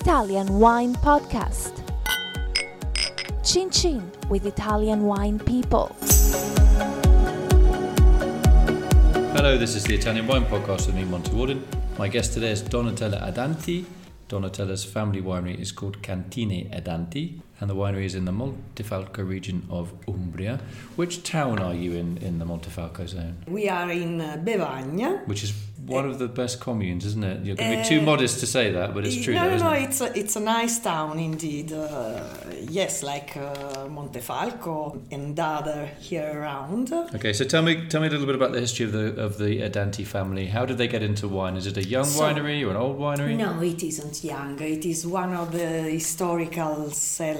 Italian Wine Podcast. Chin Chin with Italian wine people. Hello, this is the Italian Wine Podcast with me, Monty Waldin. My guest today is Donatella Adanti. Donatella's family winery is called Cantine Adanti, and the winery is in the Montefalco region of Umbria. Which town are you in in the Montefalco zone? We are in uh, Bevagna. Which is one of the best communes, isn't it? You're going to be too Uh, modest to say that, but it's true. No, though, no, no. it? It's a, it's a nice town indeed. Uh, yes, like uh, Montefalco and other here around. Okay, so tell me, tell me a little bit about the history of the of the Adanti family. How did they get into wine? Is it a young So- winery or an old winery? No, it isn't young. It is one of the historical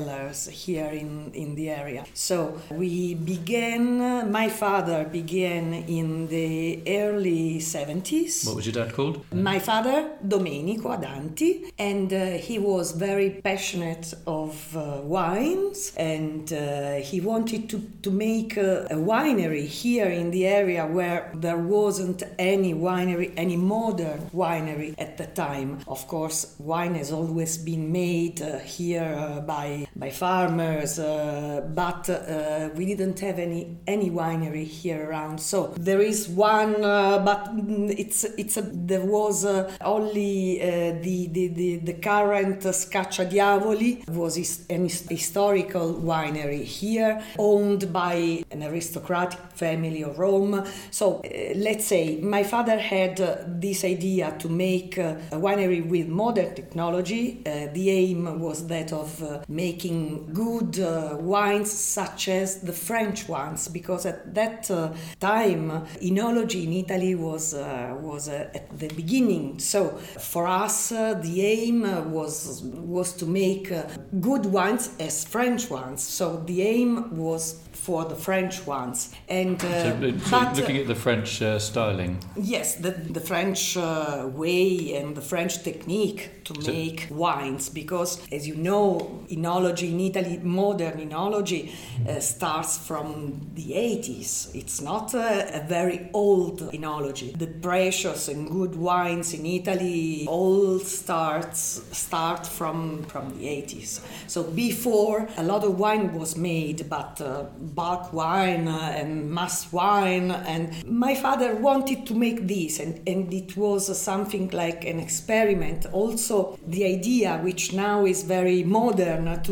cellars here in, in the area. So we began, my father began in the early 70s. What was your dad called? My father, Domenico Adanti, and uh, he was very passionate of uh, wines, and uh, he wanted to, to make a, a winery here in the area where there wasn't any winery, any modern winery at the time. Of course, wine has always been made uh, here uh, by by farmers, uh, but uh, we didn't have any any winery here around. So there is one, uh, but it's it's a, there was uh, only uh, the, the the the current Scaccia Diavoli was his, an his- historical winery here, owned by an aristocratic family of Rome. So uh, let's say my father had this idea to make a winery with modern technology. The aim was that of uh, making good uh, wines such as the French ones, because at that uh, time enology in Italy was uh, was uh, at the beginning. So for us, uh, the aim uh, was was to make good wines as French ones. So the aim was for the French ones, and uh, So, so but, looking at the French uh, styling, Yes, the, the French uh, way and the French technique to So- make wines, because as you know, enology in Italy, modern enology, uh, starts from the 80s. It's not a, a very old enology. The precious and good wines in Italy all starts start from from the 80s. So before a lot of wine was made, but uh, bulk wine uh, and mass wine, and my father wanted to make this, and, and it was uh, something like an experiment. Also, the idea, which now is very modern, uh,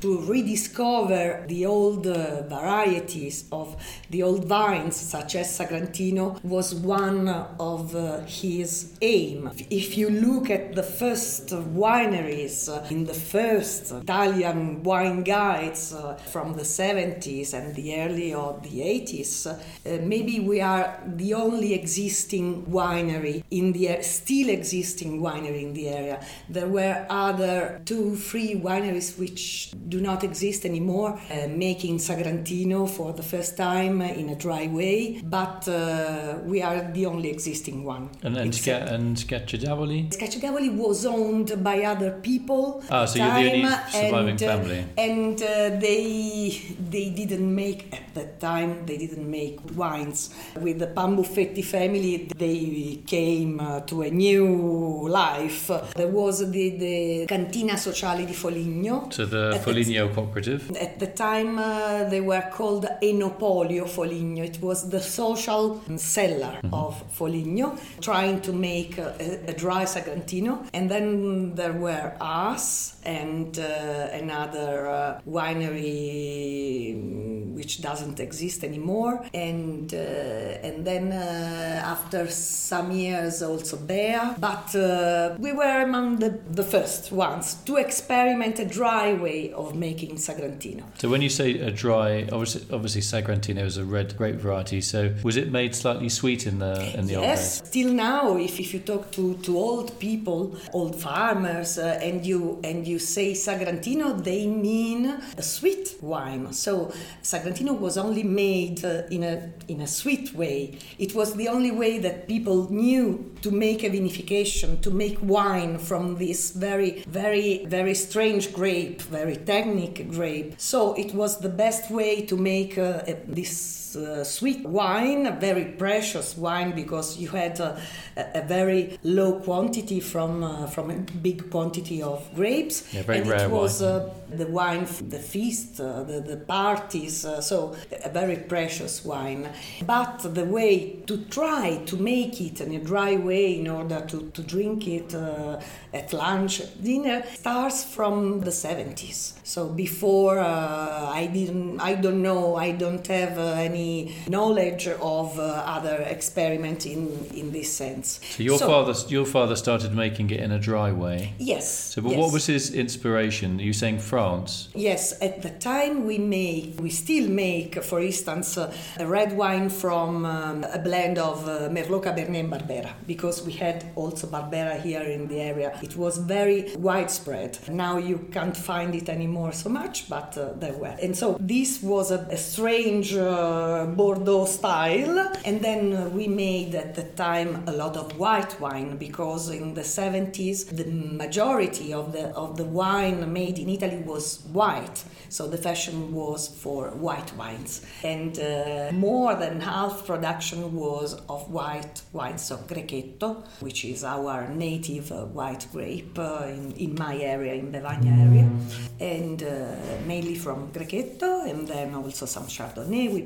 to rediscover the old uh, varieties of the old vines, such as Sagrantino, was one of uh, his aim. If you look at the first wineries uh, in the first Italian wine guides uh, from the 70s and the early or the 80s, uh, maybe we are the only existing winery in the still existing winery in the area. There were other two, three wineries which do not exist anymore, uh, making Sagrantino for the first time in a dry way, but uh, we are the only existing one. and and, Except- Sca- and Scacciadiavoli. Scacciadiavoli was owned by other people. Ah, so you're the only surviving and, uh, family. and uh, they they didn't make at that time they didn't make wines with the Pambuffetti family. They came uh, to a new life. There was the, the Cantina Sociale di Foligno. So the the- Foligno cooperative. At the time, uh, they were called Enopolio Foligno. It was the social cellar of Foligno, trying to make a, a dry Sagrantino. And then there were us and uh, another uh, winery which doesn't exist anymore. And uh, and then uh, after some years, also Bea. But uh, we were among the, the first ones to experiment a dry way of making Sagrantino. So when you say a dry, obviously, obviously Sagrantino is a red grape variety. So was it made slightly sweet in the in the old yes, days? still now, if, if you talk to, to old people, old farmers, uh, and you and you say Sagrantino, they mean a sweet wine. So Sagrantino was only made uh, in a in a sweet way. It was the only way that people knew to make a vinification, to make wine from this very very very strange grape, very technic grape. So it was the best way to make uh, a- this uh, sweet wine, a very precious wine because you had uh, a, a very low quantity from uh, from a big quantity of grapes. Yeah, very and rare it was wine. uh, the wine, for the feast, the, the parties, so a very precious wine. But the way to try to make it in a dry way in order to, to drink it at lunch, dinner, starts from the 70s. So before I didn't, I don't know, I don't have uh, any knowledge of uh, other experiment in, in this sense. So your father, your father started making it in a dry way. Yes. So, but yes. what was his inspiration? Are you saying France? Yes, at the time we make, we still make, for instance, uh, a red wine from um, a blend of uh, Merlot, Cabernet, and Barbera, because we had also Barbera here in the area. It was very widespread. Now you can't find it anymore so much, but uh, there were. And so this was a, a strange uh, Bordeaux style. And then uh, we made at the time a lot of white wine because in the 70s the majority of the of the wine made in Italy was white. So the fashion was for white wines, and uh, more than half production was of white wines. So Grechetto, which is our native uh, white grape uh, in, in my area, in Bevagna area, and uh, mainly from Grechetto, and then also some Chardonnay we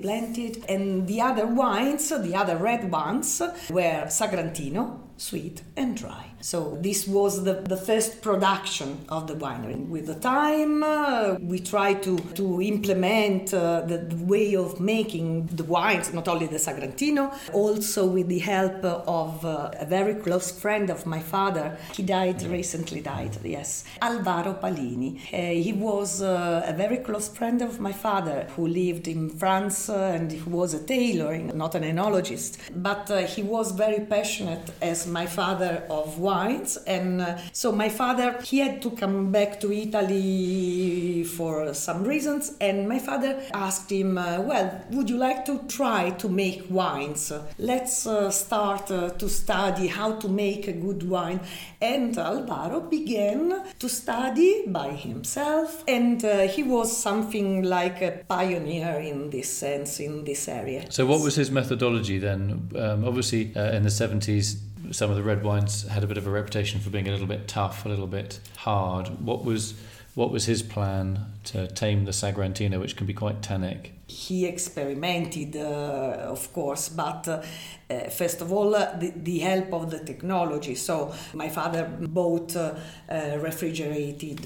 and the other wines, the other red ones, were Sagrantino, sweet and dry. So this was the, the first production of the winery. With the time, uh, we try to, to implement uh, the, the way of making the wines, not only the Sagrantino, also with the help of uh, a very close friend of my father. He died, recently died, yes, Alvaro Palini. Uh, he was uh, a very close friend of my father who lived in France uh, and he was a tailor, not an enologist. But he was very passionate as my father of wines. And uh, so my father he had to come back to italy for some reasons. And my father asked him uh, well would you like to try to make wines? Let's uh, start uh, to study how to make a good wine. And alvaro began to study by himself. And uh, he was something like a pioneer in this sense in this area. So, what was his methodology then? Um, obviously, uh, in the 70s, some of the red wines had a bit of a reputation for being a little bit tough, a little bit hard. What was what was his plan to tame the Sagrantino, which can be quite tannic? He experimented, uh, of course, but uh, uh, first of all, uh, the, the help of the technology. So, my father bought uh, uh, refrigerated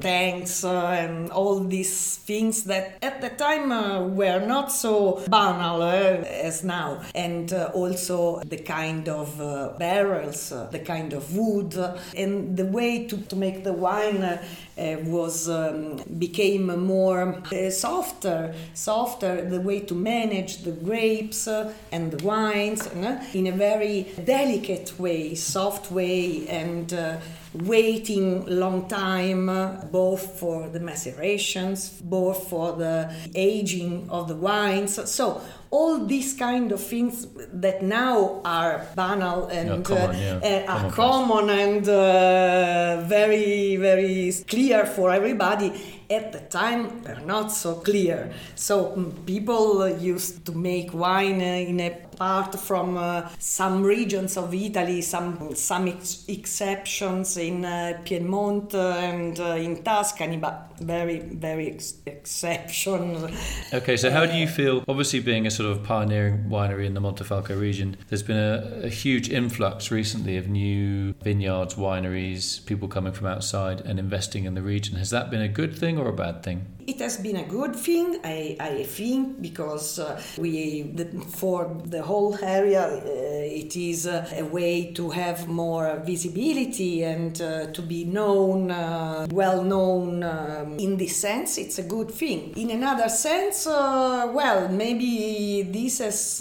tanks and all these things that at the time were not so banal as now. And also the kind of barrels, the kind of wood, and the way to, to make the wine was um, became more softer softer the way to manage the grapes uh, and the wines uh, in a very delicate way, soft way, and uh, waiting long time both for the macerations, both for the aging of the wines. So all these kind of things that now are banal and Yeah, common, yeah. uh, are Common common and uh, very very clear for everybody at the time were not so clear so mm, people used to make wine uh, in a part from uh, some regions of Italy some some ex- exceptions in uh, Piedmont and uh, in Tuscany but very very ex- exceptions Okay, so how do you feel? Obviously, being a sort of pioneering winery in the Montefalco region, there's been a, a huge influx recently of new vineyards, wineries, people coming from outside and investing in the region. Has that been a good thing or a bad thing? It has been a good thing, I, I think, because uh, we, the, for the whole area, uh, it is uh, a way to have more visibility and uh, to be known, uh, well known. Um, in this sense, it's a good thing. In another sense, uh, well, maybe this has,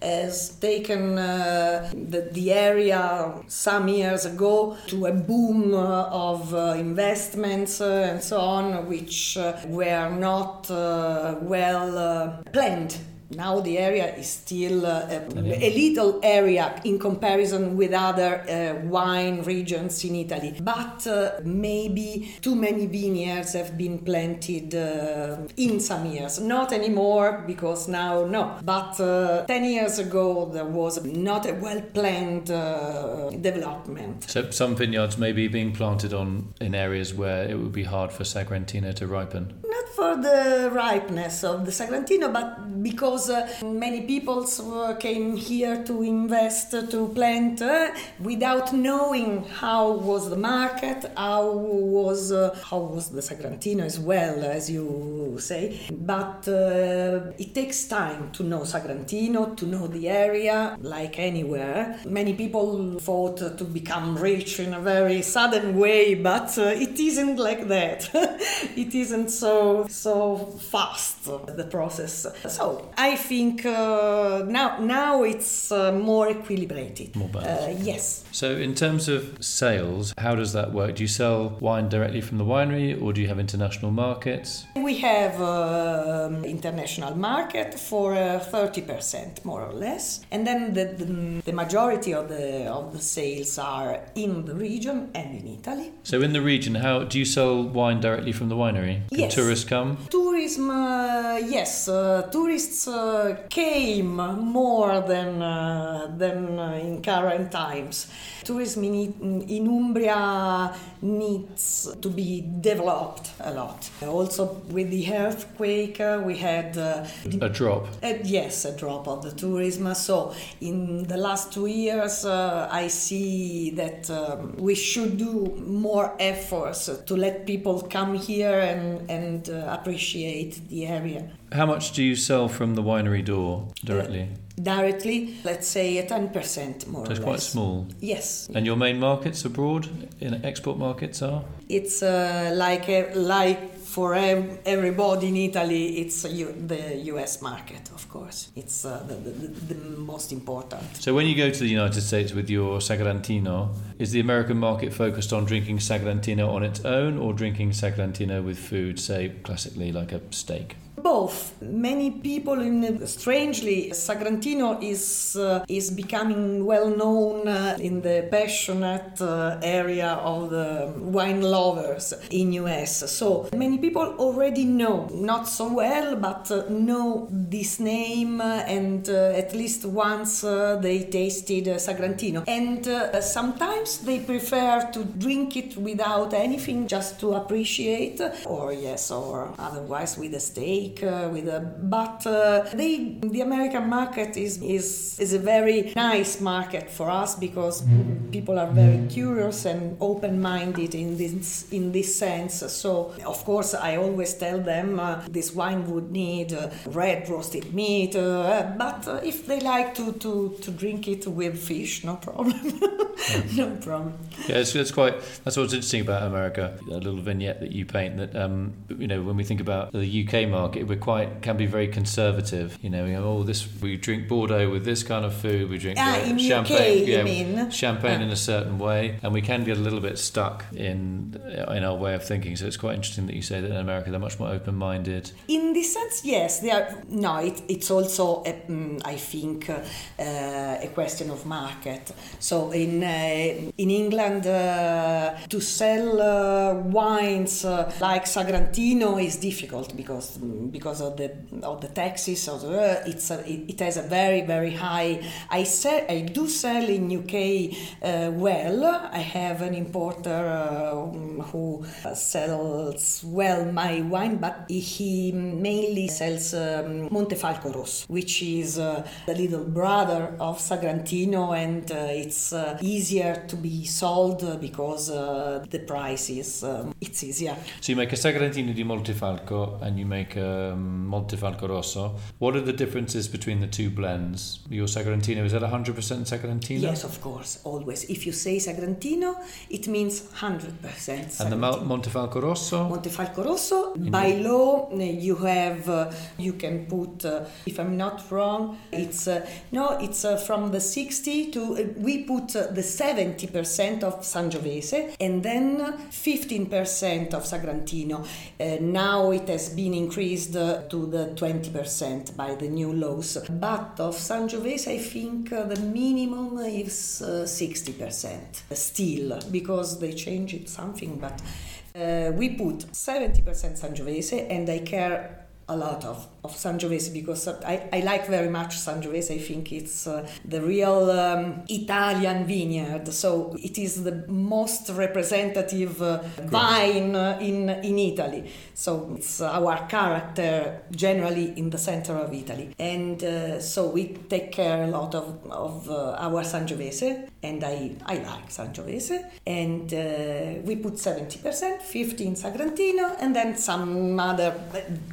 has taken the, the area some years ago to a boom of investments and so on, which were not uh, well uh, planned now the area is still uh, a, a, little area in comparison with other uh, wine regions in Italy, but maybe too many vineyards have been planted in some years. Not anymore because now no, but 10 years ago there was not a well planned development. So some vineyards may be being planted on in areas where it would be hard for Sagrantino to ripen. For the ripeness of the Sagrantino, but because uh, many people came here to invest, to plant, uh, without knowing how was the market, how was uh, how was the Sagrantino as well, as you say. But it takes time to know Sagrantino, to know the area, like anywhere. Many people thought to become rich in a very sudden way, but it isn't like that. it isn't so so fast the process. So I think uh, now now it's uh, more equilibrated. More balanced. Uh, yes. So in terms of sales, how does that work? Do you sell wine directly from the winery, or do you have international markets? We have um, international market for uh, thirty percent more or less, and then the, the, the majority of the of the sales are in the region and in Italy. So in the region, how do you sell wine directly from the winery? Can Yes. tourists come? Tourism, uh, yes, uh, tourists uh, came more than uh, than uh, in current times. Tourism in, in Umbria needs to be developed a lot. Also, with the earthquake, uh, we had uh, A drop. yes, a drop of the tourism. So, in the last two years, uh, I see that um, we should do more efforts to let people come here and, and uh, Uh, appreciate the area. How much do you sell from the winery door directly? Uh, directly, let's say a 10% more So it's quite small. Yes, And your main markets abroad, in export markets, are? it's uh, like a, like for ev- everybody in Italy, it's U- the U.S. market, of course. It's uh, the, the, the most important. So when you go to the United States with your Sagrantino, is the American market focused on drinking Sagrantino on its own or drinking Sagrantino with food, say classically like a steak? Both. Many people in strangely Sagrantino is uh, is becoming well known uh, in the passionate uh, area of the wine lovers in US. So many people already know, not so well, but uh, know this name uh, and uh, at least once they tasted Sagrantino. And sometimes they prefer to drink it without anything just to appreciate or yes or otherwise with a steak uh, with a but uh, they the American market is is is a very nice market for us because people are very curious and open-minded in this in this sense so of course I always tell them uh, this wine would need uh, red roasted meat uh, but uh, if they like to, to to drink it with fish no problem no problem Yeah, it's, it's quite. That's what's interesting about America. A little vignette that you paint that, um, you know, when we think about the UK market, we're quite can be very conservative. You know, we go, oh, this we drink Bordeaux with this kind of food. We drink Ah, uh, champagne. UK, yeah, mean? champagne Ah. in a certain way, and we can get a little bit stuck in in our way of thinking. So it's quite interesting that you say that in America they're much more open-minded. In this sense, yes, they are. No, it, it's also, a, mm, I think, uh, a question of market. So in uh, in England, uh, to sell uh, wines uh, like Sagrantino is difficult because because of the of the taxes. Of the, it's a, it, it has a very very high. I sell I do sell in UK uh, well. I have an importer uh, who uh, sells well my wine, but he mainly sells um, Montefalco Rosso, which is uh, the little brother of Sagrantino, and uh, it's uh, easier to be sold uh, because uh, the price is um, it's easier. So you make a Sagrantino di Montefalco and you make a um, Montefalco Rosso. What are the differences between the two blends? Your Sagrantino is that 100% Sagrantino? Yes, of course, always. If you say Sagrantino, it means hundred percent. And the Mal- Montefalco Rosso? Montefalco Rosso, by law, uh, you have, uh, you can put, uh, if I'm not wrong, it's, uh, no, it's uh, from the 60 to, uh, we put uh, the 70% of Sangiovese and then 15% of Sagrantino. Uh, now it has been increased increased uh, to the 20% by the new laws. But of Sangiovese, I think uh, the minimum is uh, 60% still, because they changed something, but uh, we put 70% Sangiovese, and I care a lot of, of Sangiovese because I, I like very much Sangiovese. I think it's uh, the real um, Italian vineyard. So it is the most representative uh, vine in, in Italy. So it's our character generally in the center of Italy. And uh, so we take care a lot of, of uh, our Sangiovese and I, I like Sangiovese. And uh, we put 70%, 15 Sagrantino, and then some other,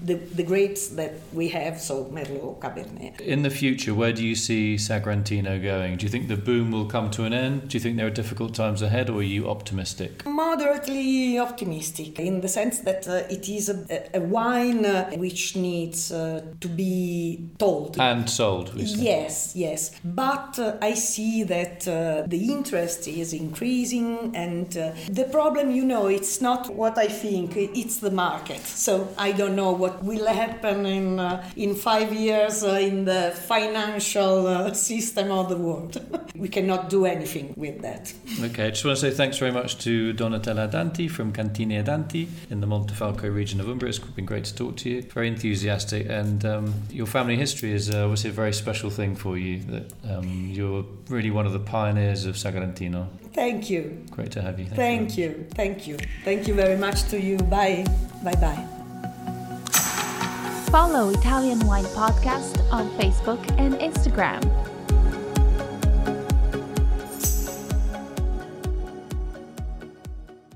the, the grapes that we have, so Merlot, Cabernet. In the future, where do you see Sagrantino going? Do you think the boom will come to an end? Do you think there are difficult times ahead, or are you optimistic? Moderately optimistic, in the sense that uh, it is a, a wine uh, which needs uh, to be told. And sold, Yes, yes. But uh, I see that uh, the interest is increasing, and uh, the problem, you know, it's not what I think, it's the market. So I don't know what will happen in, uh, in five years uh, in the financial uh, system of the world. we cannot do anything with that. Okay, I just want to say thanks very much to Donatella Adanti from Cantine Adanti in the Montefalco region of Umbria. It's been great to talk to you. Very enthusiastic, and um, your family history is uh, obviously a very special thing for you. That um, you're really one of the pioneers of Sagrantino. Thank you. Great to have you. Thank, Thank you. you. Thank you. Thank you very much to you. Bye. Bye bye. Follow Italian Wine Podcast on Facebook and Instagram.